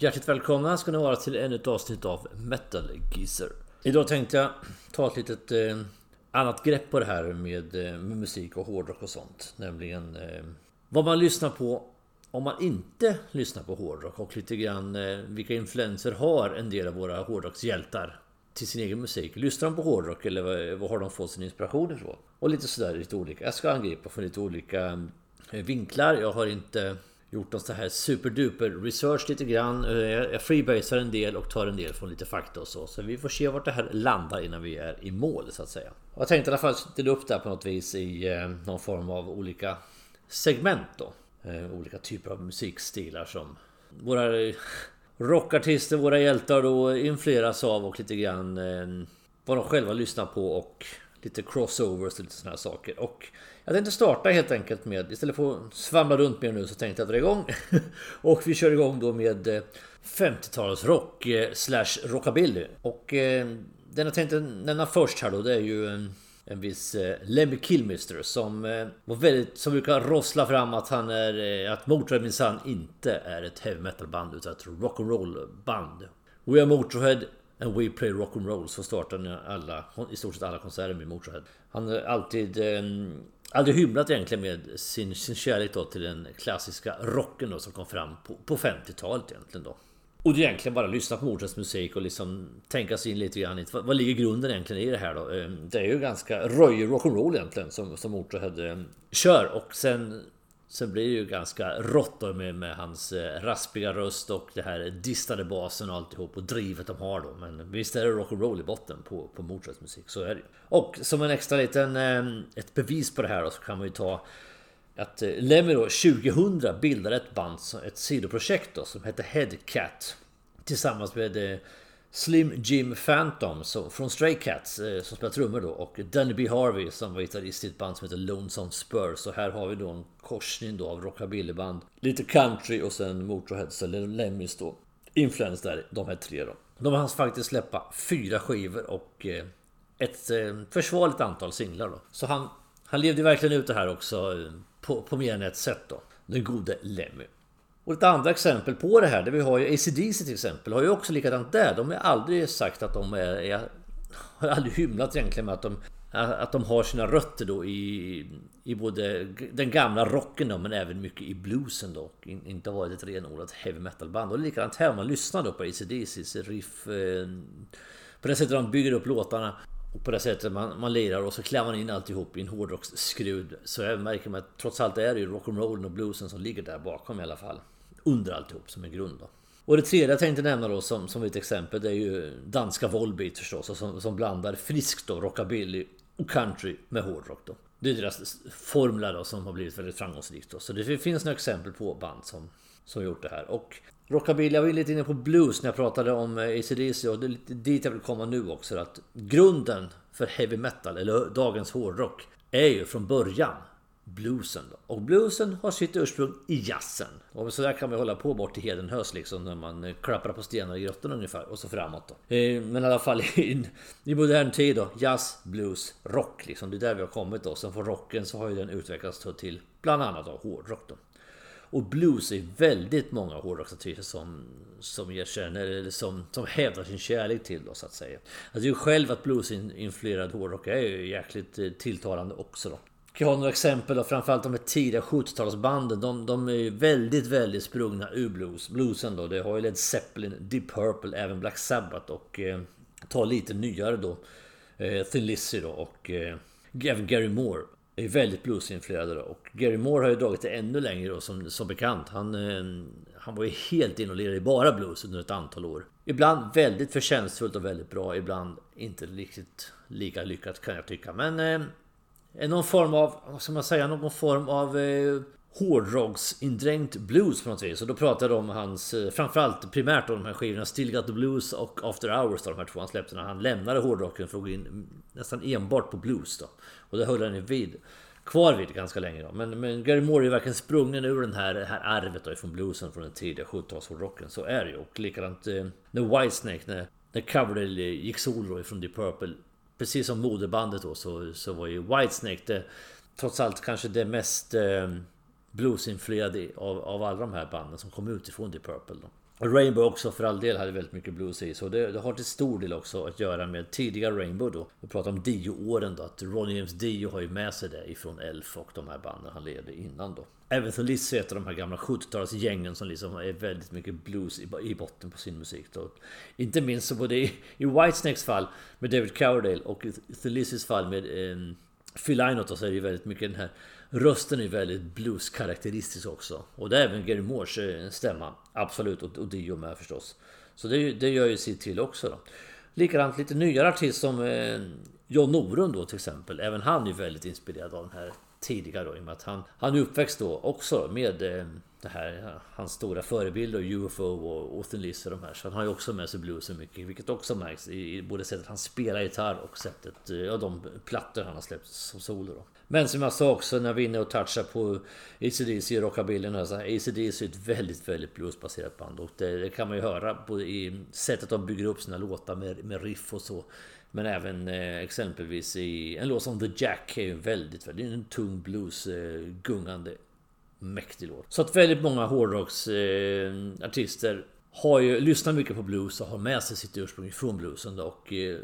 Hjärtligt välkomna ska ni vara till ännu ett avsnitt av Metal Geezer. Idag tänkte jag ta ett litet eh, annat grepp på det här med, eh, med musik och hårdrock och sånt. Nämligen eh, vad man lyssnar på om man inte lyssnar på hårdrock och lite grann eh, vilka influenser har en del av våra hårdrockshjältar till sin egen musik. Lyssnar de på hårdrock eller vad, vad har de fått sin inspiration ifrån? Och lite sådär lite olika. Jag ska angripa från lite olika eh, vinklar. Jag har inte gjort någon sån här superduper research lite grann. Eh, jag freebasar en del och tar en del från lite fakta och så. Så vi får se vart det här landar innan vi är i mål så att säga. Och jag tänkte i alla fall dela upp det här på något vis i eh, någon form av olika segment då. Eh, olika typer av musikstilar som våra rockartister, våra hjältar då influeras av och lite grann vad de själva lyssnar på och lite crossovers och lite sådana här saker. Och jag tänkte starta helt enkelt med, istället för att svamla runt mer nu så tänkte jag dra igång. och vi kör igång då med eh, 50-talsrock eh, slash rockabilly. Och eh, den jag tänkte nämna först här då det är ju en, en viss eh, Lemmy Kilmister som var väldigt, som brukar rossla fram att han är, att Motörhead minsann inte är ett heavy metal band utan ett rock'n'roll band. We are Motörhead And We Play Rock'n'Roll så startade alla, i stort sett alla konserter med Motörhead. Han har alltid eh, aldrig hymlat egentligen med sin, sin kärlek då till den klassiska rocken då som kom fram på, på 50-talet egentligen då. Och det är egentligen bara lyssna på Mozarts musik och liksom tänka sig in lite grann i vad, vad ligger grunden egentligen i det här då? Ehm, det är ju ganska röjig rock'n'roll egentligen som, som Mozart hade. Ehm, kör och sen Sen blir det ju ganska rått då med, med hans eh, raspiga röst och det här distade basen och alltihop och drivet de har då. Men visst är det rock'n'roll i botten på, på Motörheads musik, så är det ju. Och som en extra liten, eh, ett bevis på det här då så kan man ju ta att eh, Lemmy då 2000 bildade ett band, ett sidoprojekt då som hette Headcat. Tillsammans med Slim Jim Phantom så, från Stray Cats eh, som spelar trummor då och Danny B Harvey som var gitarrist i ett band som heter Lonesome Spur. Så här har vi då en korsning då av rockabillyband. Lite country och sen Motorheads eller Lemmys då. Influens där, de här tre då. De har faktiskt släppa fyra skivor och eh, ett eh, försvarligt antal singlar då. Så han, han levde verkligen ut det här också eh, på, på mer än ett sätt då. Den gode Lemmy. Och ett andra exempel på det här, där vi har ju ACDC till exempel, har ju också likadant där. De har aldrig sagt att de är... Jag har aldrig hymlat egentligen med att de, att de har sina rötter då i, i både den gamla rocken då, men även mycket i bluesen då. Och inte varit ett renodlat heavy metal band. Och likadant här man lyssnar då på ACDC's riff. Eh, på det sättet de bygger upp låtarna. Och på det sättet man, man lirar och så klär man in alltihop i en hårdrocksskrud. Så jag märker man att trots allt är det ju rock'n'rollen och bluesen som ligger där bakom i alla fall under alltihop som en grund. Då. Och det tredje jag tänkte nämna då som, som ett exempel det är ju danska Volbeat förstås som, som blandar friskt då rockabilly och country med hårdrock då. Det är deras formler då som har blivit väldigt framgångsrikt då. Så det finns några exempel på band som, som gjort det här. Och rockabilly, jag var lite inne på blues när jag pratade om eh, ACDC och det är lite dit jag vill komma nu också. Att grunden för heavy metal, eller dagens hårdrock, är ju från början bluesen. Då. Och bluesen har sitt ursprung i jazzen. Och så där kan man hålla på bort till Hedenhös liksom när man klappar på stenar i grottorna ungefär och så framåt då. Eh, men i alla fall i, i modern tid då. Jazz, blues, rock liksom. Det är där vi har kommit då. Sen från rocken så har ju den utvecklats till bland annat då, hårdrock då. Och blues är väldigt många hårdrocksartister som, som jag känner eller som, som hävdar sin kärlek till då så att säga. Alltså, jag tycker själv att blues-influerad hårdrock är ju jäkligt eh, tilltalande också då. Jag har några exempel då, framförallt de här tidiga 70-talsbanden. De, de är väldigt, väldigt sprungna ur blues. Bluesen då, det har ju Led Zeppelin, Deep Purple, även Black Sabbath och eh, ta lite nyare då. Eh, Thin Lizzy då och eh, även Gary Moore är väldigt bluesinfluerade då. Och Gary Moore har ju dragit det ännu längre då som, som bekant. Han, eh, han var ju helt involverad i bara blues under ett antal år. Ibland väldigt förtjänstfullt och väldigt bra. Ibland inte riktigt lika lyckat kan jag tycka. Men eh, Eh, någon form av, vad ska man säga, någon form av eh, hårdrocksindränkt blues på något vis. Och då pratar jag om hans, eh, framförallt primärt om de här skivorna Still Got The Blues och After Hours då, de här två han släppte när han lämnade hårdrocken för att gå in nästan enbart på blues då. Och det höll han vid kvar vid ganska länge då. Men, men Gary Moore är verkligen sprungen ur den här, det här arvet då ifrån bluesen från den tidiga 70-talshårdrocken. Så är det ju. Och likadant eh, när Whitesnake, när, när Coverdale eh, gick solo ifrån Deep Purple precis som moderbandet då så, så var ju Whitesnake det trots allt kanske det mest eh, bluesinfluerade av, av alla de här banden som kom utifrån The Deep Purple. Då. Rainbow också för all del hade väldigt mycket blues i. Så det, det, har till stor del också att göra med tidiga Rainbow då. Vi pratar om Dio-åren då. Att Ronnie James Dio har ju med sig det ifrån Elf och de här banden han ledde innan då. Även för Lizzy är ett av de här gamla 70-talsgängen som liksom är väldigt mycket blues i, i botten på sin musik då. Inte minst så både i, i Whitesnakes fall med David Coverdale och i The Lizzys fall med eh, Phil Lynott så är det ju väldigt mycket den här Rösten är väldigt blues-karaktäristisk också. Och det är även Gary Moores eh, stämma. Absolut, och, och Dio med förstås. Så det, det gör ju sitt till också då. Likadant lite nyare artist som eh, John Norum då till exempel. Även han är väldigt inspirerad av den här Tidigare då i och med att han, han är uppväxt då också med eh, det här, hans stora förebilder UFO och Othin Liss och de här. Så han har ju också med sig bluesen mycket, vilket också märks i både sättet han spelar gitarr och sättet, eh, ja de plattor han har släppt som solo då. Men som jag sa också när vi är inne och touchar på ACDC och rockabillyn här. Så ACDC är ett väldigt, väldigt bluesbaserat band. Och det, det, kan man ju höra på, i sättet de bygger upp sina låtar med, med riff och så. Men även eh, exempelvis i en låt som The Jack är ju väldigt, väldigt en tung blues eh, gungande mäktig låt. Så att väldigt många hårdrocksartister eh, har ju lyssnat mycket på blues och har med sig sitt ursprung från bluesen. Och eh,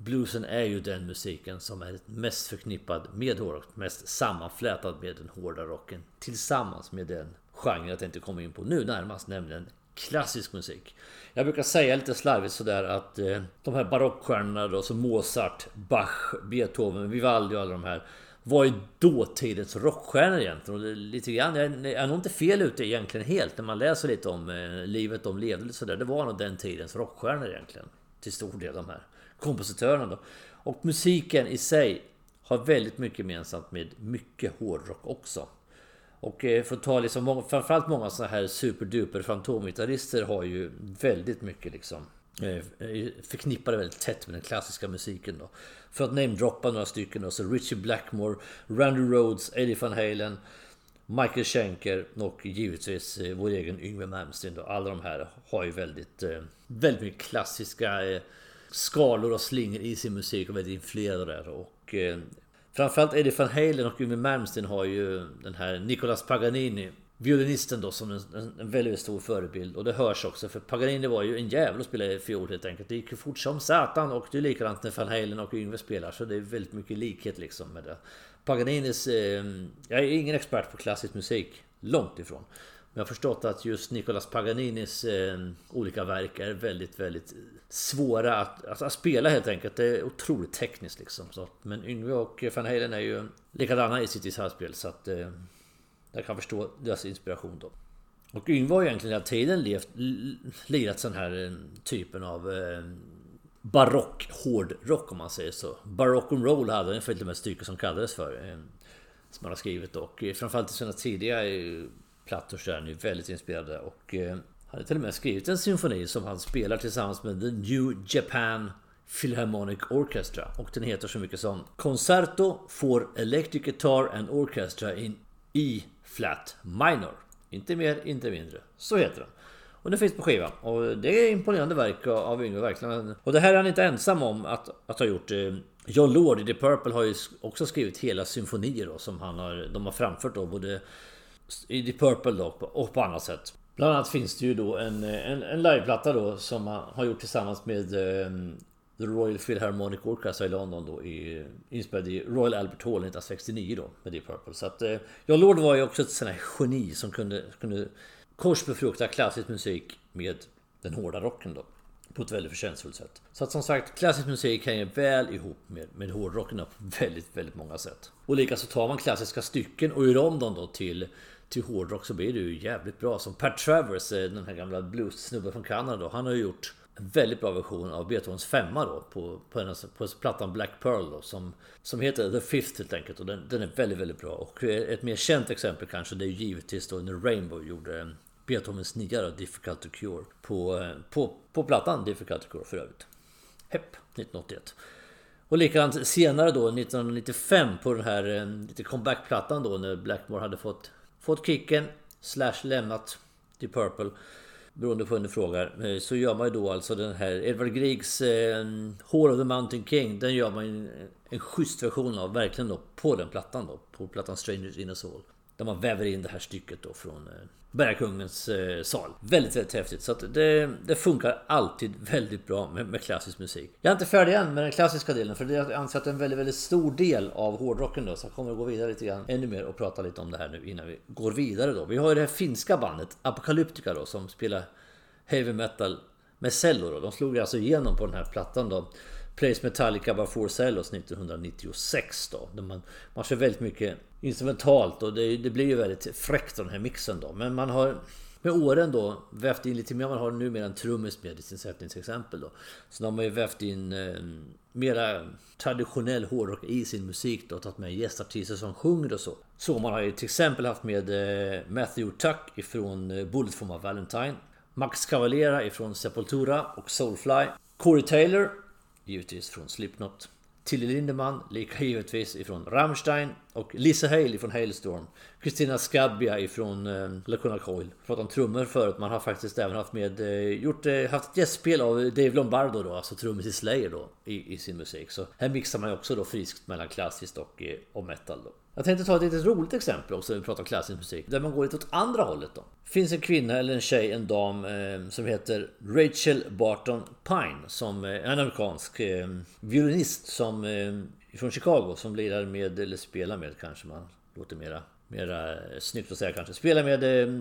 Bluesen är ju den musiken som är mest förknippad med hårdrock, mest sammanflätad med den hårda rocken. Tillsammans med den genre jag tänkte komma in på nu närmast, nämligen klassisk musik. Jag brukar säga lite slarvigt sådär att eh, de här barockstjärnorna då som Mozart, Bach, Beethoven, Vivaldi och alla de här var ju dåtidens rockstjärnor egentligen. Och lite grann, jag är nog inte fel ute egentligen helt när man läser lite om eh, livet de levde och sådär. Det var nog den tidens rockstjärnor egentligen. Till stor del de här kompositörerna då. Och musiken i sig har väldigt mycket gemensamt med mycket hårdrock också. Och eh, för att ta liksom, framförallt många sådana här superduper fantomgitarrister har ju väldigt mycket liksom eh, förknippade väldigt tätt med den klassiska musiken då. För att namedroppa några stycken då, så Richie Blackmore, Randy Rhodes, Eddie Van Halen, Michael Schenker och givetvis eh, vår egen Yngwie Malmsteen då. Alla de här har ju väldigt, väldigt mycket klassiska skalor och slingor i sin musik och väldigt influerade där. Och framförallt Eddie Van Halen och Yngwie Malmsteen har ju den här Nicolas Paganini Violinisten då som en, en, väldigt stor förebild och det hörs också för Paganini var ju en jävel att spela i fiol helt enkelt. Det gick ju fort som satan och det är likadant när Van Halen och Yngwie spelar så det är väldigt mycket likhet liksom med det. Paganinis... Eh, jag är ingen expert på klassisk musik, långt ifrån. Men jag har förstått att just Nicolas Paganinis eh, olika verk är väldigt, väldigt svåra att, att, att, spela helt enkelt. Det är otroligt tekniskt liksom. Så, men Yngve och Van Halen är ju likadana i sitt gitarrspel så att eh, jag kan förstå deras inspiration då. Och Yngve har egentligen hela tiden levt, lirat sån här eh, typen av eh, barock hårdrock om man säger så. Barock and roll hade han till och med stycke som kallades för. Eh, som han har skrivit och eh, framförallt i sina tidiga eh, plattor så är han ju väldigt inspirerad och eh, Han har till och med skrivit en symfoni som han spelar tillsammans med The New Japan Philharmonic Orchestra och den heter så mycket som Concerto for Electric Guitar and Orchestra in E Flat Minor. Inte mer, inte mindre. Så heter den. Och den finns på skiva. Och det är imponerande verk av Yngve verkligen. Och det här är han inte ensam om att, att ha gjort. Eh, John Lord i The Purple har ju också skrivit hela symfonier då, som han har, de har framfört då både i Deep Purple då och på annat sätt. Bland annat finns det ju då en, en, en liveplatta då som han har gjort tillsammans med um, The Royal Philharmonic Orchestra i London då i, inspelad i Royal Albert Hall 1969 då med Deep Purple. Så att eh, Ja, John Lord var ju också ett sånt här geni som kunde, kunde korsbefrukta klassisk musik med den hårda rocken då. På ett väldigt förtjänstfullt sätt. Så att som sagt, klassisk musik hänger väl ihop med, med hårdrocken på väldigt, väldigt många sätt. Och likaså tar man klassiska stycken och gör om dem då till till hårdrock så blir det ju jävligt bra. Som Pat Travers, eh, den här gamla blues-snubben från Kanada då, Han har ju gjort en väldigt bra version av Beethovens femma då på, på, en, på plattan Black Pearl då, som, som heter The Fifth helt enkelt. Och den, den är väldigt, väldigt bra. Och eh, ett mer känt exempel kanske det är ju givetvis då när Rainbow gjorde eh, Beethovens nya då, Difficult to Cure på, på, på plattan Difficult to Cure för övrigt. Hepp 1981. Och likadant senare då 1995 på den här lite comeback-plattan då när Blackmore hade fått fått kicken slash lämnat till Purple beroende på hur du frågar eh, så gör man ju då alltså den här Edward Griegs eh, Hall of the Mountain King. Den gör man en, en schysst version av verkligen då på den plattan då på plattan Strangers in a Soul där man väver in det här stycket då från eh, Bergakungens eh, sal. Väldigt, väldigt häftigt. Så att det, det funkar alltid väldigt bra med, med, klassisk musik. Jag är inte färdig än med den klassiska delen för jag anser att det är en väldigt, väldigt stor del av hårdrocken då. Så jag kommer att gå vidare lite grann ännu mer och prata lite om det här nu innan vi går vidare då. Vi har ju det här finska bandet Apocalyptica då som spelar heavy metal med cello då. De slog alltså igenom på den här plattan då. Plays Metallica by Four Cellos 1996 då. Där man, man kör väldigt mycket instrumentalt och det, det blir ju väldigt fräckt den här mixen då. Men man har med åren då vävt in lite mer. Man har numera en trummis med i sin till exempel då. Så har man ju vävt in eh, mera traditionell hårdrock i sin musik då. Tagit med gästartister som sjunger och så. Så man har ju till exempel haft med eh, Matthew Tuck ifrån eh, Bullet for my Valentine. Max Cavalera ifrån Sepultura och Soulfly. Corey Taylor givetvis från Slipknot. Tilly Lindemann, lika givetvis ifrån Rammstein och Lisa Hale ifrån Hailstorm. Kristina Skabbia ifrån eh, Lacuna Coil. Pratat om trummor förut. Man har faktiskt även haft med eh, gjort, eh, haft ett gästspel av Dave Lombardo då, alltså trummis i Slayer då i, i, sin musik. Så här mixar man ju också då friskt mellan klassiskt och, eh, och metal då. Jag tänkte ta ett litet roligt exempel också när vi pratar om klassisk musik. Där man går lite åt andra hållet då. Finns en kvinna eller en tjej, en dam eh, som heter Rachel Barton Pine. Som är en amerikansk eh, violinist som, eh, från Chicago som lirar med, eller spelar med kanske man låter mera, mera snyggt att säga kanske. Spelar med eh,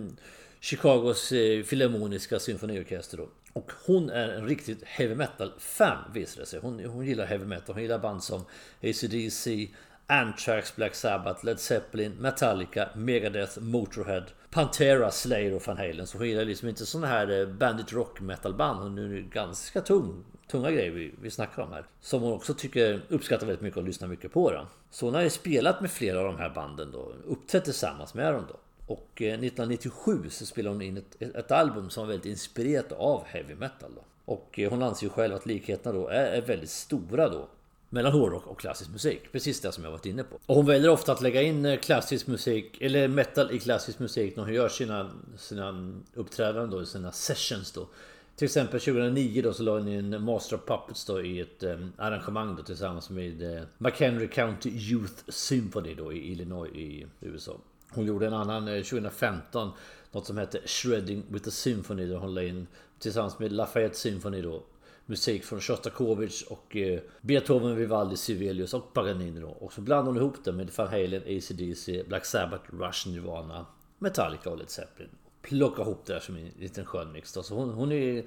Chicagos eh, Filharmoniska symfoniorkester då. Och hon är en riktigt heavy metal-fan visar det sig. Hon, hon gillar heavy metal. Hon gillar band som ACDC, Anthrax, Black Sabbath, Led Zeppelin, Metallica, Megadeth, Motorhead, Pantera, Slayer och Van Halen. Så hon gillar liksom inte såna här eh, bandit rock metal band. Hon är ganska tung, tunga grejer vi, vi snackar om här. Som hon också tycker uppskattar väldigt mycket och lyssnar mycket på. Då. Så hon har ju spelat med flera av de här banden då. Uppträtt tillsammans med dem då. Och eh, 1997 så spelade hon in ett, ett album som var väldigt inspirerat av heavy metal. Då. Och eh, hon anser ju själv att likheterna då är, är väldigt stora då mellan hårdrock och klassisk musik. Precis det som jag varit inne på. Och hon väljer ofta att lägga in eh, klassisk musik, eller metal i klassisk musik när hon gör sina, sina uppträdanden då, sina sessions då. Till exempel 2009 då så la hon in Master of Puppets då i ett um, arrangemang då tillsammans med eh, McHenry County Youth Symphony då i Illinois i USA. Hon gjorde en annan eh, 2015 något som hette Shredding with the Symphony där hon la in tillsammans med Lafayette Symphony då musik från Sjostakovitj och eh, Beethoven, Vivaldi, Sibelius och Paganini då. Och så blandar hon ihop det med Van Halen, ACDC, Black Sabbath, Rush, Nirvana, Metallica och Led Zeppelin. Plocka ihop det där som en liten skön mix då. Så hon, hon är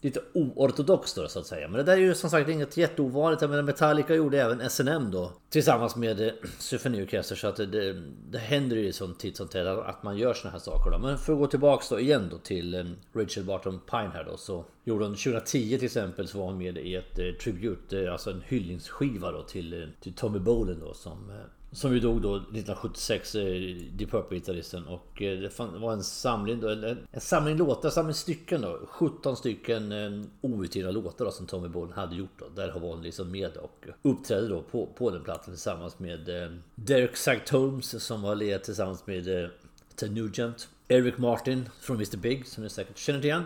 lite oortodox då så att säga. Men det där är ju som sagt inget jätteovanligt. Jag menar Metallica gjorde även SNM då tillsammans med eh, symfoniorkester så att det, det, det händer ju som titt som tätt att man gör såna här saker då. Men för att gå tillbaks då igen då till eh, Rachel Barton Pine här då så gjorde hon 2010 till exempel så var hon med i ett eh, tribute, eh, alltså en hyllningsskiva då till, till Tommy Bolin då som som ju dog då 1976, eh, Deep Purple-gitarristen. Och eh, det var en samling, då, en samling låtar, samling stycken då. 17 stycken eh, outgivna låtar då, som Tommy Bolin hade gjort. Då. Där var hon liksom med och uppträdde då på, på den plattan tillsammans med Derek St. Holmes som var led tillsammans med Ted Nugent. Eric Martin från Mr Big som ni säkert känner till igen.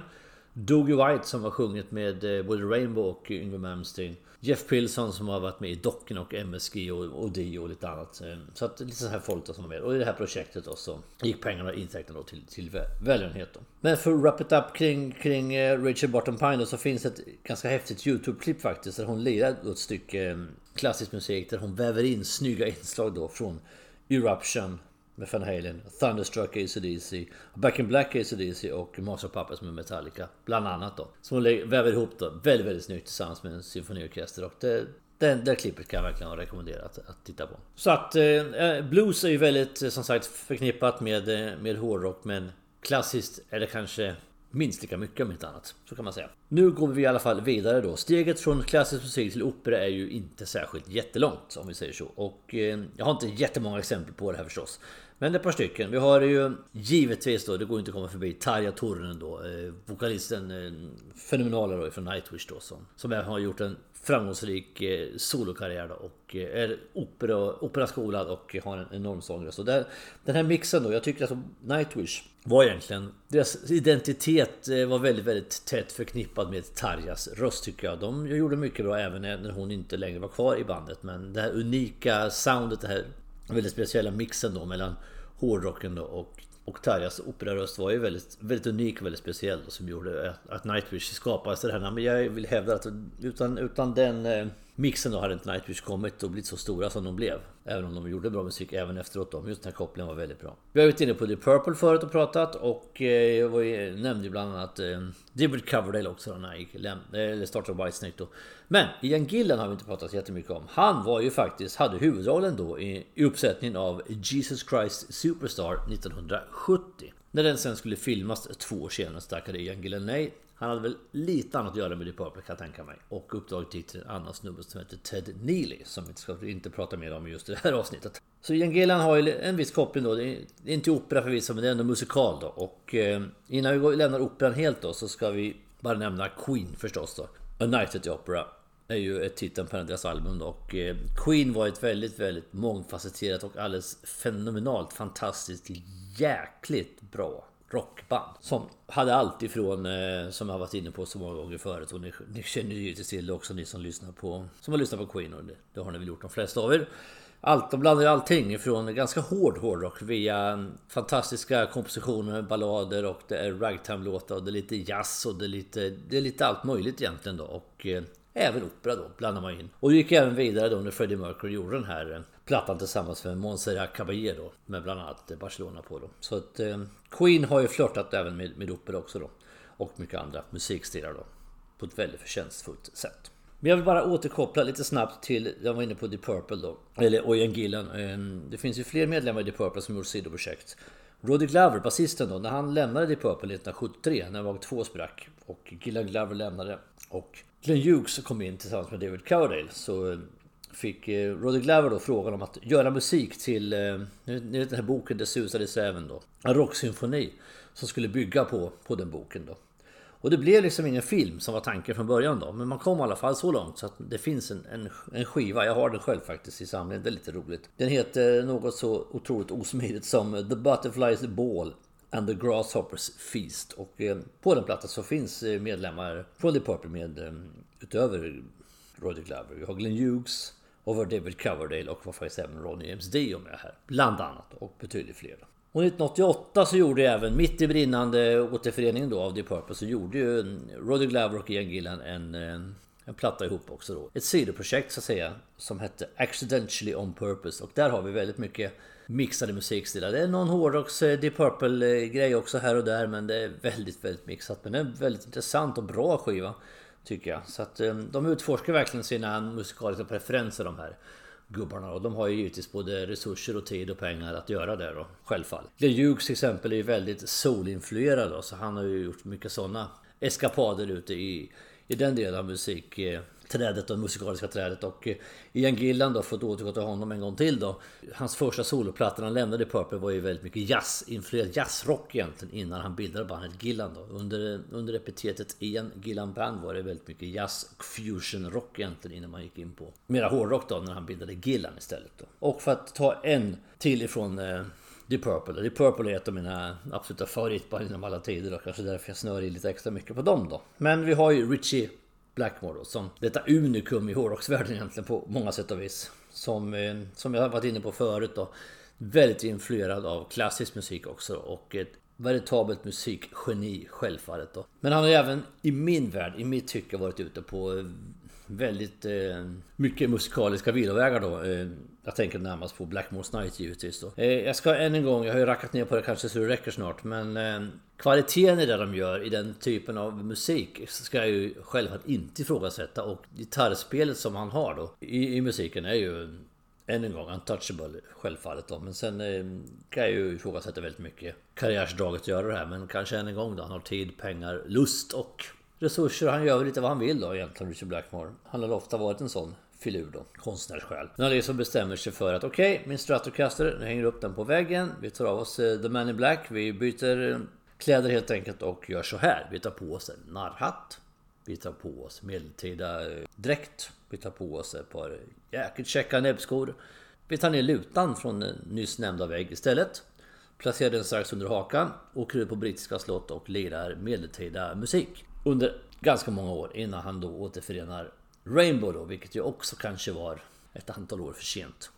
Doogie White som har sjungit med både Rainbow och Yngwie Malmsteen. Jeff Pilson som har varit med i Docken och MSG och, och Dio och lite annat. Eh, så att lite så här folk då som var med. Och i det här projektet då så gick pengarna och intäkterna då till, till välgörenhet då. Men för att wrap it up kring, kring eh, Rachel Barton Pine då, så finns ett ganska häftigt YouTube-klipp faktiskt. Där hon lirar ett stycke eh, klassisk musik där hon väver in snygga inslag då från Eruption med Van Halen, Thunderstruck ACDC, Back in Black ACDC och Master Puppets med Metallica. Bland annat då. Som hon väver ihop då väldigt, väldigt snyggt tillsammans med en symfoniorkester. Och det, det, det klippet kan jag verkligen rekommendera att, att titta på. Så att eh, eh blues är ju väldigt eh, som sagt förknippat med, eh, med hårdrock men klassiskt är det kanske minst lika mycket om inte annat. Så kan man säga. Nu går vi i alla fall vidare då. Steget från klassisk musik till opera är ju inte särskilt jättelångt om vi säger så. Och eh, jag har inte jättemånga exempel på det här förstås. Men ett par stycken. Vi har ju givetvis då, det går inte att komma förbi, Tarja Turunen då. Eh, vokalisten, eh, fenomenala då från Nightwish då. Som, som har gjort en framgångsrik eh, solokarriär då, och eh, är opera, operaskolad och har en enorm sångröst. Så där, den här mixen då, jag tycker att Nightwish var egentligen... Deras identitet eh, var väldigt, väldigt tätt förknippad med Tarjas röst tycker jag. De gjorde mycket bra även när hon inte längre var kvar i bandet. Men det här unika soundet, det här väldigt speciella mixen då mellan hårdrocken då och och Tarjas operaröst var ju väldigt, väldigt unik och väldigt speciell och som gjorde att Nightwish skapades det här. Men jag vill hävda att utan, utan den eh, mixen då hade inte Nightwish kommit och blivit så stora som de blev. Även om de gjorde bra musik även efteråt då. Just den här kopplingen var väldigt bra. Vi har varit inne på The Purple förut och pratat och eh, jag var, nämnde ju bland annat eh, David Coverdale också när han gick, eller startade Whitesnake då. Men Ian Gillan har vi inte pratat jättemycket om. Han var ju faktiskt, hade huvudrollen då i, i uppsättningen av Jesus Christ Superstar 1970. När den sen skulle filmas två år senare stackade Ian Gillan nej. Han hade väl lite annat att göra med The Purple kan jag tänka mig. Och uppdraget gick till en annan snubbe som heter Ted Neely. Som vi ska inte prata mer om just i det här avsnittet. Så Ian har ju en viss koppling då. Det är inte opera förvisso men det är ändå musikal då. Och eh, innan vi lämnar operan helt då så ska vi bara nämna Queen förstås då. A Night at the Opera är ju ett titeln på deras album då. Och eh, Queen var ett väldigt, väldigt mångfacetterat och alldeles fenomenalt fantastiskt jäkligt bra rockband. Som hade allt ifrån, eh, som jag varit inne på så många gånger förut och ni, ni känner ju givetvis till det också ni som lyssnar på, som har lyssnat på Queen och det, det har ni väl gjort de flesta av er. Allt, de blandar allting ifrån ganska hård hårdrock via mm, fantastiska kompositioner, ballader och det är ragtime-låtar och det är lite jazz och det är lite, det är lite allt möjligt egentligen då. Och eh, även opera då blandar man in. Och det gick även vidare då när Freddie Mercury gjorde den här eh, plattan tillsammans med Monserrat Caballero. Med bland annat Barcelona på då. Så att eh, Queen har ju flörtat även med, med opera också då. Och mycket andra musikstilar då. På ett väldigt förtjänstfullt sätt. Men jag vill bara återkoppla lite snabbt till, jag var inne på The Purple då. Eller Oyan Gillan. Ehm, det finns ju fler medlemmar i The Purple som gjort sidoprojekt. Roddy Glover, basisten då, när han lämnade The Purple 1973 när Vag 2 sprack och Gillan Glover lämnade och Glenn Hughes kom in tillsammans med David Cowdale så fick eh, Roddy Glover då frågan om att göra musik till, eh, ni vet den här boken The Suicide Seven då. En rocksymfoni som skulle bygga på, på den boken då. Och det blev liksom ingen film som var tanken från början då. Men man kom i alla fall så långt så att det finns en, en, en skiva. Jag har den själv faktiskt i samlingen. Det är lite roligt. Den heter något så otroligt osmidigt som The Butterflies Ball and the Grasshoppers Feast. Och eh, på den plattan så finns eh, medlemmar från The Purple med eh, utöver Roger Glover. Vi har Glenn Hughes, och var David Coverdale och var faktiskt även Ronny James Dio med här. Bland annat och betydligt fler. Och 1988 så gjorde även, mitt i brinnande återföreningen då av The Purple så gjorde ju Roddy Glover och Ian Gillan en, en, en platta ihop också då. Ett sidoprojekt så att säga som hette Accidentally On Purpose och där har vi väldigt mycket mixade musikstilar. Det är någon hårdrocks Deep The Purple-grej eh, också här och där men det är väldigt, väldigt mixat. Men det är en väldigt intressant och bra skiva. Tycker jag. Så att ehm, de utforskar verkligen sina musikaliska preferenser de här gubbarna. Och de har ju givetvis både resurser och tid och pengar att göra det då. Självfallet. The Hughes till exempel är ju väldigt soul-influerad då. Så han har ju gjort mycket sådana eskapader ute i, i den delen av musik eh, trädet det musikaliska trädet. Och eh, Ian Gillan då, för att återgå till honom en gång till då. Hans första soloplatta när han lämnade Purple var ju väldigt mycket jazz, influerad jazzrock egentligen innan han bildade bandet Gillan då. Under, under epitetet Ian Gillan Band var det väldigt mycket jazz och fusion rock egentligen innan man gick in på mera hårdrock då när han bildade Gillan istället då. Och för att ta en till ifrån eh, The Purple. The Purple är ett av mina absoluta favoritband inom alla tider och kanske därför jag snör i lite extra mycket på dem då. Men vi har ju Richie Blackmore då, som detta unikum i hårdrocksvärlden egentligen på många sätt och vis. Som, eh, som jag varit inne på förut då. Väldigt influerad av klassisk musik också och ett veritabelt musikgeni självfallet då. Men han har ju även i min värld, i mitt tycke varit ute på eh, väldigt eh, mycket musikaliska vilovägar då. Eh, jag tänker närmast på Blackmore's Night givetvis då. Eh, jag ska än en gång, jag har ju rackat ner på det kanske så det räcker snart. Men eh, kvaliteten i det de gör i den typen av musik ska jag ju självklart inte ifrågasätta. Och gitarrspelet som han har då i, i musiken är ju än en gång untouchable självfallet då. Men sen eh, kan jag ju ifrågasätta väldigt mycket karriärsdraget att göra det här. Men kanske än en gång då. Han har tid, pengar, lust och resurser. Han gör väl lite vad han vill då egentligen, Richard Blackmore. Han har ofta varit en sån filur då, konstnärssjäl. Nu är det som bestämmer sig för att okej, okay, min Stratocaster, nu hänger upp den på väggen. Vi tar av oss uh, The Man in Black, vi byter eh, kläder helt enkelt och gör så här. Vi tar på oss en narrhatt. Vi tar på oss medeltida eh, dräkt. Vi tar på oss ett par jäkligt käcka näbbskor. Vi tar ner lutan från nyss nämnda vägg istället. Placerar den strax under hakan, åker ut på brittiska slott och lirar medeltida musik under ganska många år innan han då återförenar Rainbow då, vilket ju också kanske var ett antal år för sent.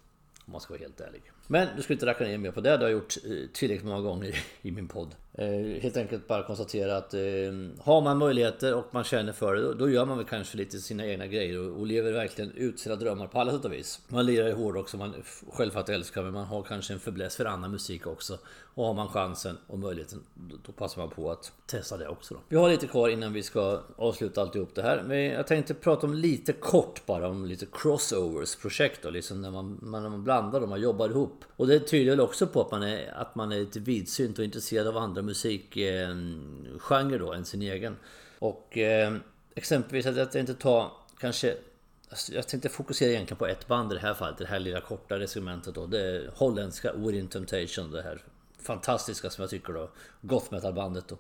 Om man ska vara helt ärlig. Men du ska inte racka ner mer på det. Det har jag gjort eh, tillräckligt många gånger i min podd. Eh, helt enkelt bara konstatera att eh, har man möjligheter och man känner för det, då gör man väl kanske lite sina egna grejer och, och lever verkligen ut sina drömmar på alla sätt och vis. Man lirar i hårdrock som man självfallet älskar, men man har kanske en förbläss för annan musik också. Och har man chansen och möjligheten, då passar man på att testa det också. Då. Vi har lite kvar innan vi ska avsluta alltihop det här. Men jag tänkte prata om lite kort bara om lite crossovers projekt då, liksom när man, när man blandar och man jobbar ihop. Och det tyder väl också på att man är, att man är lite vidsynt och intresserad av andra musikgenrer då än sin egen. Och eh, exempelvis att jag inte ta kanske alltså jag tänkte fokusera egentligen på ett band i det här fallet, det här lilla kortare segmentet då. Det är holländska Within Temptation, det här fantastiska som jag tycker då, goth metal bandet då.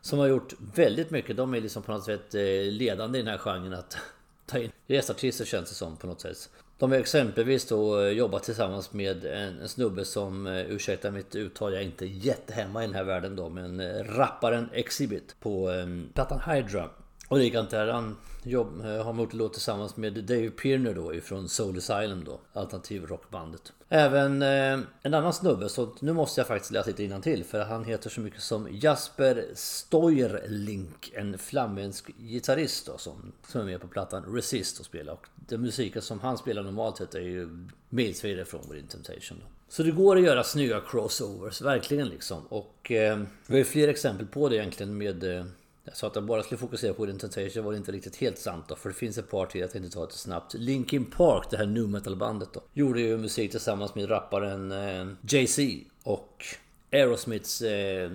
Som har gjort väldigt mycket, de är liksom på något sätt eh, ledande i den här genren att ta in gästartister känns det som på något sätt. De har exempelvis då eh, jobbat tillsammans med en, en snubbe som, eh, ursäkta mitt uttal, jag är inte jättehemma i den här världen då, men eh, rapparen Exhibit på um, plattan Hydra. Och likadant där, han jobb, eh, har gjort låt tillsammans med Dave Pirner då ifrån Soul Asylum då, alternativ rockbandet. Även eh, en annan snubbe, så nu måste jag faktiskt läsa lite till för han heter så mycket som Jasper Stojerlink, en flamländsk gitarrist då, som, som är med på plattan Resist och spelar. Och den musiken som han spelar normalt sett är ju milsvid från Within Temptation. Då. Så det går att göra snygga crossovers, verkligen liksom. Och eh, vi har ju fler exempel på det egentligen med eh, jag sa att jag bara skulle fokusera på Identitation var det inte riktigt helt sant då. För det finns ett par till, jag tänkte ta det snabbt. Linkin Park, det här nu metal bandet då. Gjorde ju musik tillsammans med rapparen eh, Jay-Z. Och Aerosmiths eh,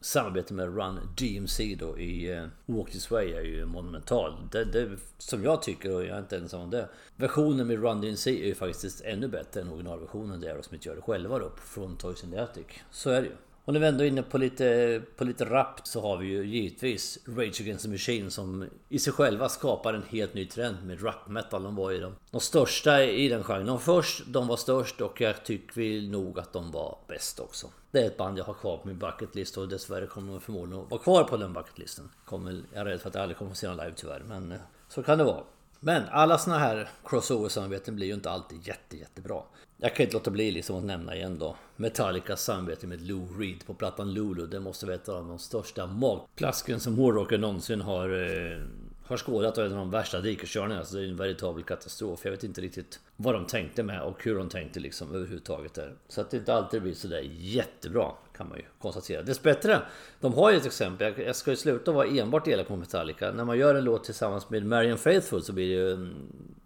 samarbete med Run DMC då i eh, Walk This Way är ju monumental. Det, det, som jag tycker, och jag är inte ensam om det. Versionen med Run DMC är ju faktiskt ännu bättre än originalversionen där Aerosmith gör det själva då från Toys in the Attic. Så är det ju. Och när vi ändå är inne på lite, på lite rap så har vi ju givetvis Rage Against the Machine som i sig själva skapar en helt ny trend med rap metal. De var ju de, de största i den genren. De först, de var störst och jag tycker nog att de var bäst också. Det är ett band jag har kvar på min bucketlist och dessvärre kommer de förmodligen att vara kvar på den bucketlisten. Kommer, jag är rädd för att jag aldrig kommer att se dem live tyvärr, men eh, så kan det vara. Men alla såna här crossover-samarbeten blir ju inte alltid jätte, jättebra. Jag kan inte låta bli liksom att nämna igen då Metallicas samarbete med Lou Reed på plattan Lulu. Det måste vara ett av de största magplasken som hårdrockare någonsin har, eh, har skådat och en av de värsta dikeskörningarna. Så alltså, det är en veritabel katastrof. Jag vet inte riktigt vad de tänkte med och hur de tänkte liksom överhuvudtaget där. Så att det inte alltid blir sådär jättebra kan man ju konstatera. Dessbättre, de har ju ett exempel. Jag ska ju sluta vara enbart elak på Metallica. När man gör en låt tillsammans med Marian Faithful så blir det ju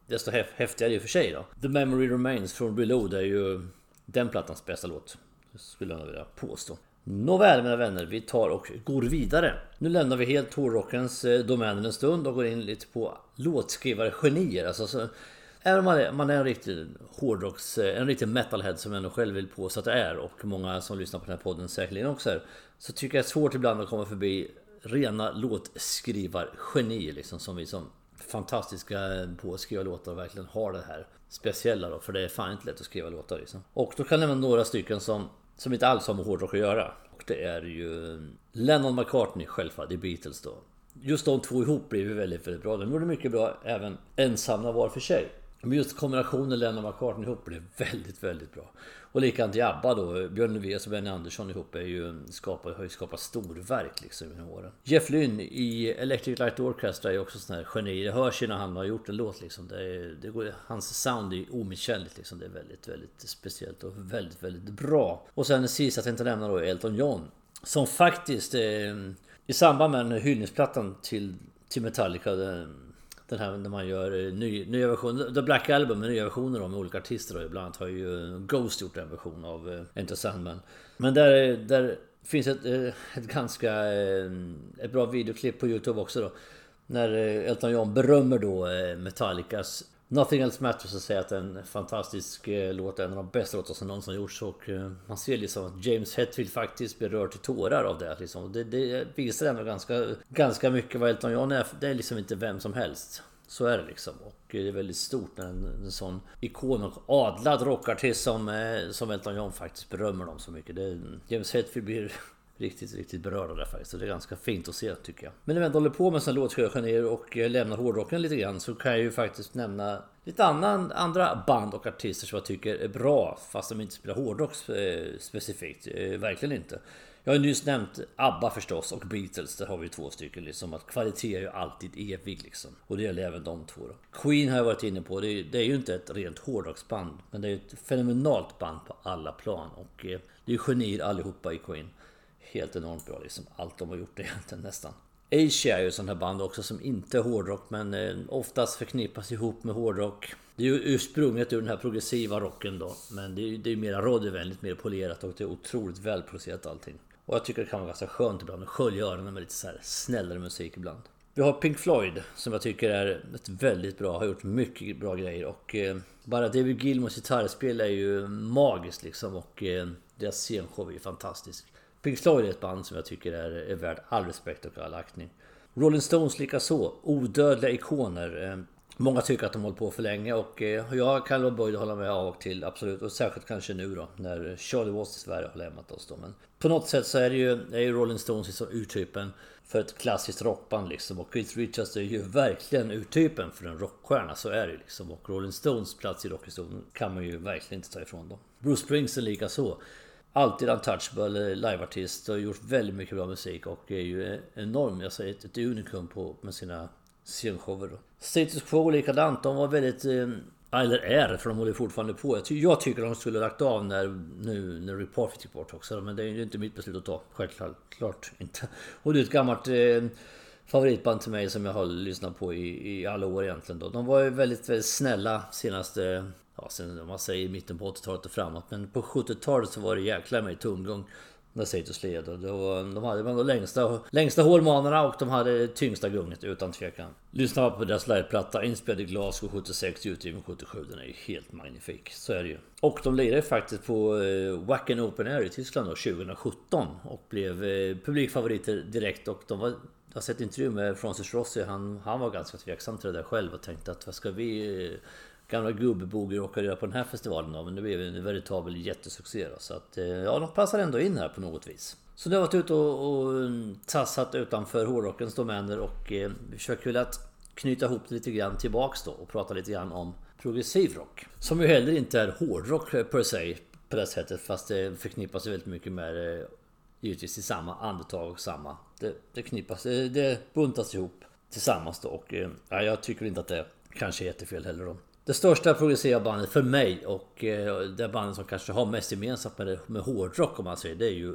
desto häftigare i och för sig då. The Memory Remains från Reload är ju den plattans bästa låt. Skulle jag vilja påstå. Nåväl mina vänner, vi tar och går vidare. Nu lämnar vi helt hårdrockens eh, domäner en stund och går in lite på låtskrivare-genier. Alltså, så, även om man är, man är en riktig hårdrocks... Eh, en riktig metalhead som jag nog själv vill påstå att det är och många som lyssnar på den här podden säkerligen också är. Så tycker jag det är svårt ibland att komma förbi rena låtskrivargenier liksom som vi som fantastiska på att skriva låtar och verkligen har det här speciella då. För det är fan inte lätt att skriva låtar liksom. Och då kan jag nämna några stycken som, som inte alls har med hårdrock att göra. Och det är ju Lennon McCartney självfallet i Beatles då. Just de två ihop blev ju väldigt, väldigt bra. De gjorde mycket bra även ensamma var för sig. Men just kombinationen Lennon McCartney ihop blev väldigt, väldigt bra. Och likadant i ABBA då. Björn Ulvaeus och Benny Andersson ihop är ju skapar, har ju skapat storverk liksom genom åren. Jeff Lynne i Electric Light Orchestra är också sån här geni. Det hörs ju när han har gjort en låt liksom. Det är, det går, hans sound är omisskännligt liksom. Det är väldigt, väldigt speciellt och väldigt, väldigt bra. Och sen sist jag tänkte nämna då Elton John. Som faktiskt eh, i samband med den här hyllningsplattan till, till Metallica den den här när man gör eh, ny, nya versioner. The Black Album med nya versioner med olika artister. Och ibland har ju eh, Ghost gjort en version av eh, Enter Sandman. Men där, där finns ett, ett ganska ett bra videoklipp på Youtube också då. När Elton John berömmer då Metallicas Nothing Else Matters att säga att det är en fantastisk eh, låt, en av de bästa låtar som någonsin gjorts och eh, man ser liksom att James Hetfield faktiskt blir rörd till tårar av det liksom. Det, det visar ändå ganska, ganska mycket vad Elton John är. Det är liksom inte vem som helst. Så är det liksom. Och det är väldigt stort när en, en sån ikon och adlad rockartist som, eh, som Elton John faktiskt berömmer dem så mycket. Det, James Hetfield blir riktigt, riktigt berörda där faktiskt. Så det är ganska fint att se tycker jag. Men när vi ändå håller på med sådana låtgenrer och eh, lämnar hårdrocken lite grann så kan jag ju faktiskt nämna lite annan, andra band och artister som jag tycker är bra fast de inte spelar hårdrock eh, specifikt. Eh, verkligen inte. Jag har nyss nämnt ABBA förstås och Beatles. Där har vi två stycken liksom. Att kvalitet är ju alltid evig liksom. Och det gäller även de två då. Queen har jag varit inne på. Det är, det är ju inte ett rent hårdrocksband. Men det är ett fenomenalt band på alla plan. Och eh, det är ju genier allihopa i Queen. Helt enormt bra liksom. Allt de har gjort egentligen nästan. Asia är ju ett sånt här band också som inte är hårdrock men eh, oftast förknippas ihop med hårdrock. Det är ju ursprunget ur den här progressiva rocken då. Men det är ju det är mera radiovänligt, mer polerat och det är otroligt välproducerat allting. Och jag tycker det kan vara ganska skönt ibland att skölja öronen med lite så här snällare musik ibland. Vi har Pink Floyd som jag tycker är ett väldigt bra, har gjort mycket bra grejer och eh, bara David Gilmores gitarrspel är ju magiskt liksom och eh, deras scenshow är ju fantastisk. Pink Floyd är ett band som jag tycker är, är värd all respekt och all aktning. Rolling Stones likaså, odödliga ikoner. Eh, många tycker att de hållit på för länge och eh, jag kan vara böjd att hålla med av och till absolut. Och särskilt kanske nu då när Charlie Watts Sverige har lämnat oss då. Men på något sätt så är det ju, är ju Rolling Stones liksom urtypen för ett klassiskt rockband liksom. Och Keith Richards är ju verkligen urtypen för en rockstjärna. Så är det ju liksom. Och Rolling Stones plats i rockhistorien kan man ju verkligen inte ta ifrån dem. Bruce Springsteen lika så. Alltid untouchable eh, liveartist och gjort väldigt mycket bra musik och är ju enorm, jag säger ett, ett unikum på, med sina scenshower då. Status Quo likadant, de var väldigt... Eh, eller är, för de håller fortfarande på. Jag tycker de skulle ha lagt av när, nu när Report fick bort också. Men det är ju inte mitt beslut att ta. Självklart klart inte. Och det är ett gammalt eh, favoritband till mig som jag har lyssnat på i, i alla år egentligen. Då. De var ju väldigt, väldigt snälla senaste... Ja, sen om man säger mitten på 80-talet och framåt. Men på 70-talet så var det jäkla mig tomgång när Satos led. de hade de längsta, längsta hålmanorna och de hade tyngsta gunget utan tvekan. Lyssna på deras liveplatta inspelad i Glasgow 76, utgiven 77. Den är ju helt magnifik. Så är det ju. Och de lirade faktiskt på eh, Wacken Open Air i Tyskland då, 2017 och blev eh, publikfavoriter direkt och de var jag har sett intervju med Francis Rossi. Han, han var ganska tveksam till det där själv och tänkte att vad ska vi eh, gamla gubbeboger åka göra på den här festivalen då, men det blev en veritabel jättesuccé då, Så att, eh, ja, de passar ändå in här på något vis. Så nu har varit ute och, och mm, tassat utanför hårdrockens domäner och eh, försöker väl att knyta ihop det lite grann tillbaks då och prata lite grann om progressiv rock. Som ju heller inte är hårdrock eh, per se på det sättet fast det förknippas väldigt mycket med det givetvis i samma andetag och samma... Det, det knippas, det, det buntas ihop tillsammans då och eh, ja, jag tycker inte att det kanske är jättefel heller då. Det största progressiva bandet för mig och eh, det bandet som kanske har mest gemensamt med, med hårdrock om man säger det är ju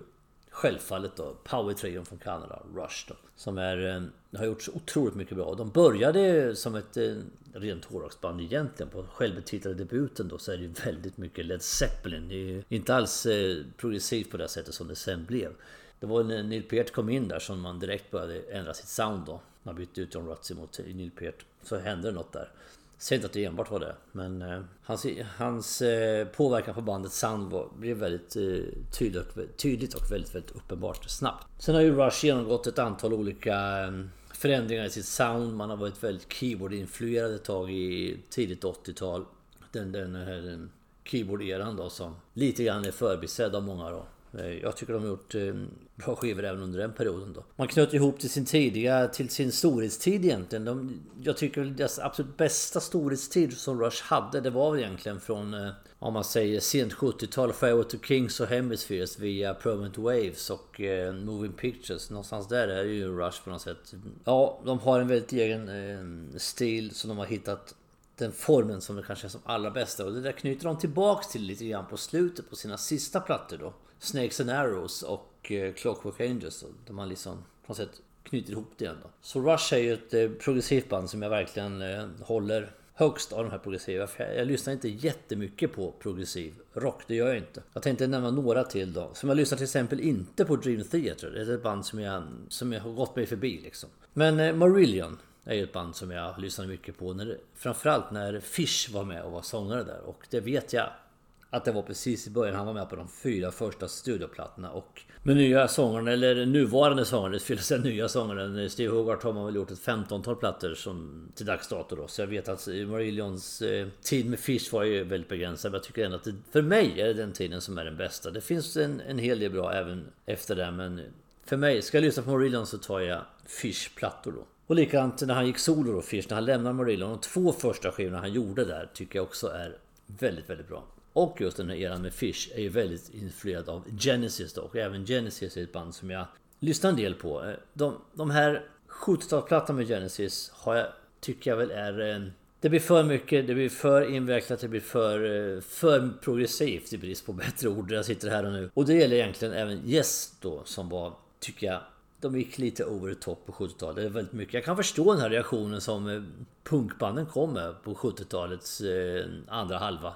Självfallet då Power Trio från Kanada, Rush då. Som är, eh, har gjort så otroligt mycket bra. De började som ett eh, rent hårdrocksband egentligen. På självbetitlade debuten då så är det ju väldigt mycket Led Zeppelin. Det är ju inte alls eh, progressivt på det sättet som det sen blev. Det var när Neil Peart kom in där som man direkt började ändra sitt sound då. Man bytte ut John Rutsey mot Neil Peart. Så hände det något där. Säg inte att det enbart var det. Men eh, hans, hans eh, påverkan på bandet Sound var, blev väldigt eh, tydligt, tydligt och väldigt, väldigt uppenbart snabbt. Sen har ju Rush genomgått ett antal olika eh, förändringar i sitt sound. Man har varit väldigt keyboard-influerad ett tag i tidigt 80-tal. Den, den här eh, keyboard-eran då som lite grann är förbisedd av många då. Eh, jag tycker de har gjort eh, bra skivor även under den perioden då. Man knöt ihop till sin tidiga, till sin storhetstid egentligen. De, jag tycker deras absolut bästa storhetstid som Rush hade, det var väl egentligen från, eh, om man säger sent 70-tal, Fairway to Kings och Hemispheres via Permanent Waves och Moving Pictures. Någonstans där är ju Rush på något sätt. Ja, de har en väldigt egen stil som de har hittat den formen som det kanske är som allra bästa. Och det där knyter de tillbaks till lite grann på slutet på sina sista plattor då. Snakes and Arrows och eh, Clockwork Angels. Där man liksom på något sätt knyter ihop det igen då. Så Rush är ju ett eh, progressivt band som jag verkligen eh, håller högst av de här progressiva. Jag, jag lyssnar inte jättemycket på progressiv rock, det gör jag inte. Jag tänkte nämna några till då. Som jag lyssnar till exempel inte på Dream Theater. Det är ett band som jag, som jag har gått mig förbi liksom. Men eh, Marillion är ju ett band som jag lyssnade mycket på. När, framförallt när Fish var med och var sångare där. Och det vet jag att det var precis i början han var med på de fyra första studioplattorna. Och med nya sångaren, eller nuvarande sångaren, det skulle säga nya sångaren, Steve Hogarth har man väl gjort ett 15-tal plattor som till dags dato då. Så jag vet att Marillions eh, tid med Fish var ju väldigt begränsad. Men jag tycker ändå att det, för mig är det den tiden som är den bästa. Det finns en, en hel del bra även efter det, men för mig, ska jag lyssna på Marillion så tar jag Fish-plattor då. Och likadant när han gick solo då, Fish, när han lämnade Marillion. De två första skivorna han gjorde där tycker jag också är väldigt, väldigt bra. Och just den här eran med Fish är ju väldigt influerad av Genesis då. Och även Genesis är ett band som jag lyssnar en del på. Eh, de, de här 70-talsplattorna med Genesis har jag, tycker jag väl är... Eh, det blir för mycket, det blir för invecklat, det blir för, eh, för progressivt i brist på bättre ord. Jag sitter här och nu. Och det gäller egentligen även Yes då som var, tycker jag, de gick lite over the top på 70-talet. Det är väldigt mycket. Jag kan förstå den här reaktionen som punkbanden kom med på 70-talets andra halva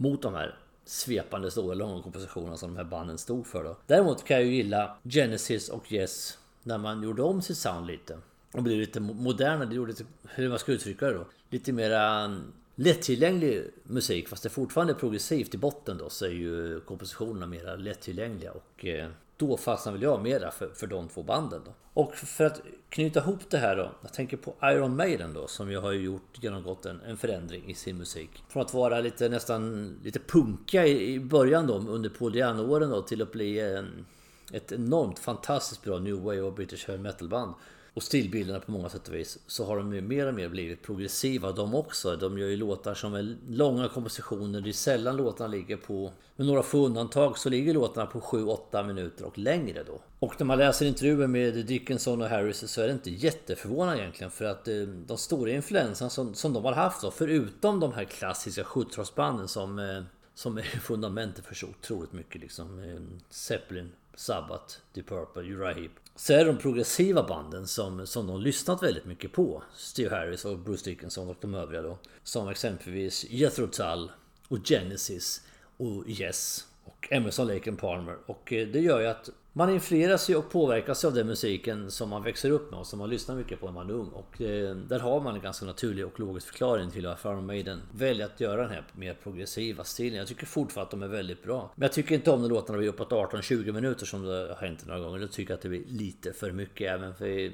mot de här svepande stora långa kompositionerna som de här banden stod för då. Däremot kan jag ju gilla Genesis och Yes när man gjorde om sitt sound lite. Och blev lite modernare, det gjorde lite, hur man ska uttrycka det då. Lite mera mm, lättillgänglig musik fast det fortfarande är progressivt i botten då så är ju kompositionerna mera lättillgängliga och eh, då fastnar väl jag mera för, för de två banden då. Och för att knyta ihop det här då. Jag tänker på Iron Maiden då som ju har gjort genomgått en, en förändring i sin musik. Från att vara lite nästan lite punka i, i början då under Paul Diano-åren då till att bli en, ett enormt fantastiskt bra New Wave och British Heavy Metal band och stilbilderna på många sätt och vis så har de ju mer och mer blivit progressiva de också. De gör ju låtar som är långa kompositioner. Det är sällan låtarna ligger på, med några få undantag, så ligger låtarna på 7-8 minuter och längre då. Och när man läser intervjuer med Dickinson och Harris så är det inte jätteförvånande egentligen för att eh, de stora influenserna som, som de har haft då, förutom de här klassiska 70-talsbanden som, eh, som är fundamentet för så otroligt mycket liksom. Eh, Zeppelin, Sabbath, Deep Purple, Uriah Heep så är de progressiva banden som, som de lyssnat väldigt mycket på. Steve Harris och Bruce Dickinson och de övriga då. Som exempelvis Jethro Tull och Genesis och Yes Emerson Lake and Palmer. Och eh, det gör ju att man influeras ju och påverkas av den musiken som man växer upp med och som man lyssnar mycket på när man är ung. Och eh, där har man en ganska naturlig och logisk förklaring till varför Iron Maiden väljer att göra den här mer progressiva stilen. Jag tycker fortfarande att de är väldigt bra. Men jag tycker inte om när låtarna blir uppåt 18-20 minuter som det har hänt några gånger. Jag tycker att det blir lite för mycket även för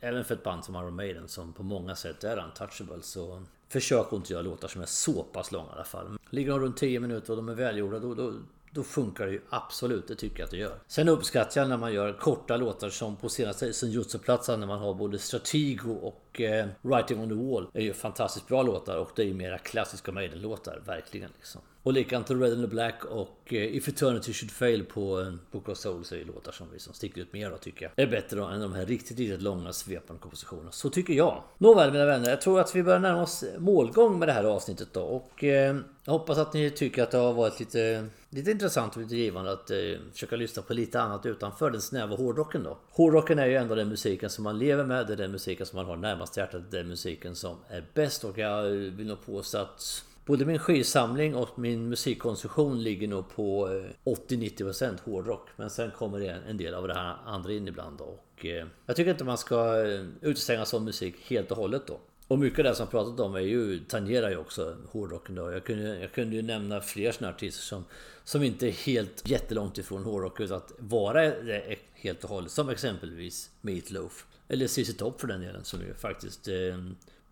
Även för ett band som Iron Maiden som på många sätt är untouchable så Försök inte göra låtar som är så pass långa i alla fall. Ligger de runt 10 minuter och de är välgjorda då, då, då funkar det ju absolut, det tycker jag att det gör. Sen uppskattar jag när man gör korta låtar som på senaste Senjutsu-platsen när man har både Stratego och eh, Writing on the Wall. Det är ju fantastiskt bra låtar och det är ju mera klassiska Maiden-låtar, verkligen liksom. Och likadant Red and the Black och eh, If Eternity Should Fail på eh, Book of Souls är ju låtar som liksom sticker ut mer då tycker jag. Är bättre då än de här riktigt, riktigt långa svepande kompositionerna. Så tycker jag. Nåväl mina vänner, jag tror att vi börjar närma oss målgång med det här avsnittet då. Och eh, jag hoppas att ni tycker att det har varit lite, lite intressant och lite givande att eh, försöka lyssna på lite annat utanför den snäva hårdrocken då. Hårdrocken är ju ändå den musiken som man lever med, det är den musiken som man har närmast hjärtat, det är den musiken som är bäst och jag vill nog påstå att Både min skivsamling och min musikkonsumtion ligger nog på eh, 80-90% hårdrock. Men sen kommer det en del av det här andra in ibland då. Och eh, jag tycker inte man ska eh, utestänga sån musik helt och hållet då. Och mycket av det som jag pratat om är ju, tangerar ju också hårdrocken då. Jag kunde, jag kunde ju nämna fler sådana artister som, som inte är helt jättelångt ifrån hårdrock utan att vara det helt och hållet. Som exempelvis Meat Loaf. Eller ZZ Top för den delen som ju faktiskt eh,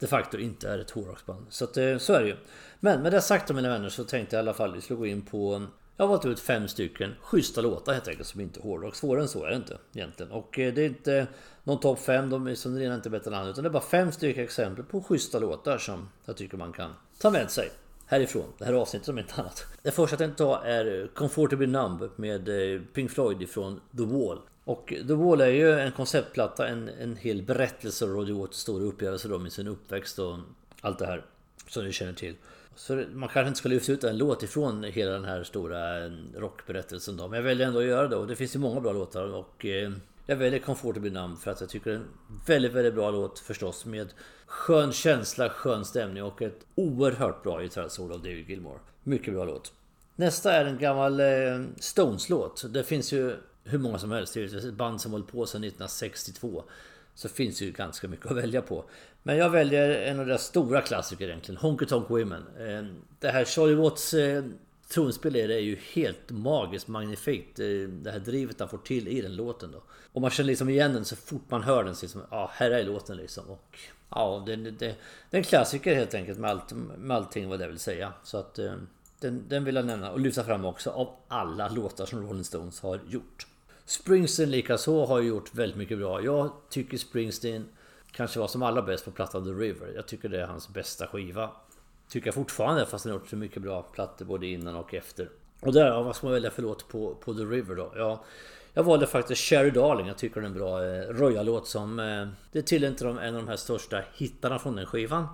de facto inte är ett hårdrocksband. Så att, eh, så är det ju. Men med det sagt då mina vänner så tänkte jag i alla fall att vi skulle gå in på jag har valt ut fem stycken schyssta låtar helt enkelt som inte är hårdrock. Svårare än så är det inte egentligen. Och eh, det är inte någon topp fem, de är som inte bättre än andra. Utan det är bara fem stycken exempel på schyssta låtar som jag tycker man kan ta med sig härifrån. Det här avsnittet som inte annat. Det första jag tänkte ta är Comfortably Numb med eh, Pink Floyd ifrån The Wall. Och The Wall är ju en konceptplatta, en, en hel berättelse och Roddy Waters stora upplevelser då med sin uppväxt och allt det här som ni känner till. Så man kanske inte ska lyfta ut en låt ifrån hela den här stora eh, rockberättelsen då. Men jag väljer ändå att göra det och det finns ju många bra låtar och eh, jag väljer Comfortable Numb för att jag tycker det är en väldigt, väldigt bra låt förstås med skön känsla, skön stämning och ett oerhört bra gitarrsolo av David Gilmore. Mycket bra låt. Nästa är en gammal eh, Stones-låt. Det finns ju hur många som helst. Det är ett band som hållit på sedan 1962. Så finns ju ganska mycket att välja på. Men jag väljer en av deras stora klassiker egentligen. Honky Tonk Women. Eh, det här Charlie Watts eh, Tronspel är det ju helt magiskt magnifikt. Eh, det här drivet han får till i den låten då. Och man känner liksom igen den så fort man hör den. Liksom, ja, här är låten liksom. Och ja, det, det, det, är en klassiker helt enkelt med, allt, med allting vad det vill säga. Så att den, den vill jag nämna och lyfta fram också av alla låtar som Rolling Stones har gjort. Springsteen likaså har gjort väldigt mycket bra. Jag tycker Springsteen kanske var som allra bäst på plattan The River. Jag tycker det är hans bästa skiva. Tycker jag fortfarande fast han har gjort så mycket bra plattor både innan och efter. Och där, ja, vad ska man välja för låt på, på The River då? Ja, jag valde faktiskt Sherry Darling. Jag tycker det är en bra eh, Royal-låt som... Eh, det tillhör inte en av de här största hittarna från den skivan.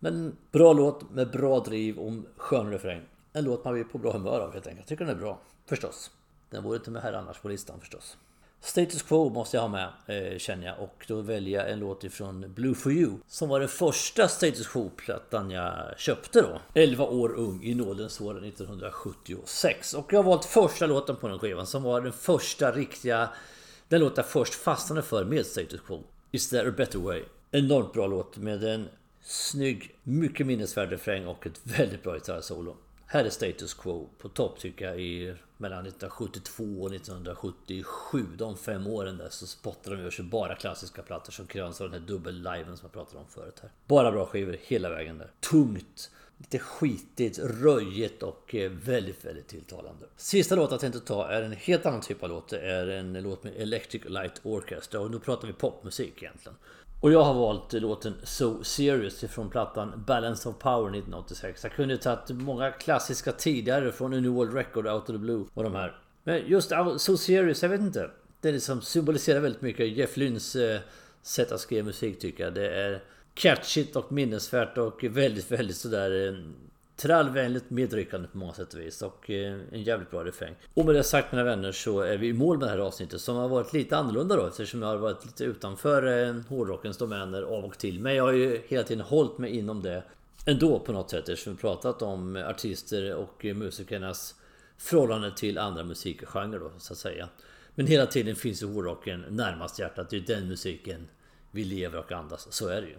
Men bra låt med bra driv och skön refräng. En låt man blir på bra humör av helt enkelt. Jag tycker den är bra. Förstås. Den vore inte med här annars på listan förstås. Status Quo måste jag ha med eh, känner jag och då väljer jag en låt ifrån Blue For You som var den första Status Quo-plattan jag köpte då. 11 år ung i nådens år 1976 och jag har valt första låten på den skivan som var den första riktiga den låt jag först fastnade för med Status Quo. Is there a better way? Enormt bra låt med en snygg, mycket minnesvärd refräng och ett väldigt bra gitarrsolo. Här är Status Quo på topp tycker jag i mellan 1972 och 1977. De fem åren där så spottar de ur sig bara klassiska plattor som kröns av den här dubbel-liven som jag pratade om förut här. Bara bra skivor hela vägen där. Tungt, lite skitigt, röjigt och eh, väldigt, väldigt tilltalande. Sista låten jag tänkte ta är en helt annan typ av låt. Det är en låt med Electric Light Orchestra och nu pratar vi popmusik egentligen. Och jag har valt låten So Serious från plattan Balance of Power 1986. Jag kunde tagit många klassiska tidigare från A New World Record, Out of the Blue och de här. Men just So Serious, jag vet inte. Det liksom symboliserar väldigt mycket Jeff Lynns eh, sätt att skriva musik tycker jag. Det är catchigt och minnesvärt och väldigt, väldigt sådär eh, Trallvänligt medryckande på många sätt och vis och eh, en jävligt bra refräng. Och med det sagt mina vänner så är vi i mål med det här avsnittet som har varit lite annorlunda då eftersom jag har varit lite utanför eh, hårdrockens domäner av och till. Men jag har ju hela tiden hållit mig inom det ändå på något sätt eftersom vi pratat om artister och eh, musikernas förhållande till andra musikgenrer då så att säga. Men hela tiden finns ju hårdrocken närmast hjärtat. Det är den musiken vi lever och andas. Så är det ju.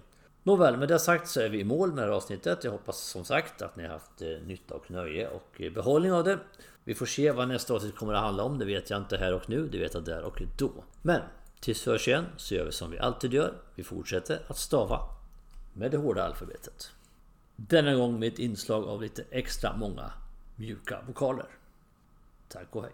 Nåväl, med det sagt så är vi i mål med det här avsnittet. Jag hoppas som sagt att ni har haft eh, nytta och nöje och eh, behållning av det. Vi får se vad nästa avsnitt kommer att handla om. Det vet jag inte här och nu. Det vet jag där och då. Men tills vi hörs igen så gör vi som vi alltid gör. Vi fortsätter att stava med det hårda alfabetet. Denna gång med ett inslag av lite extra många mjuka vokaler. Tack och hej!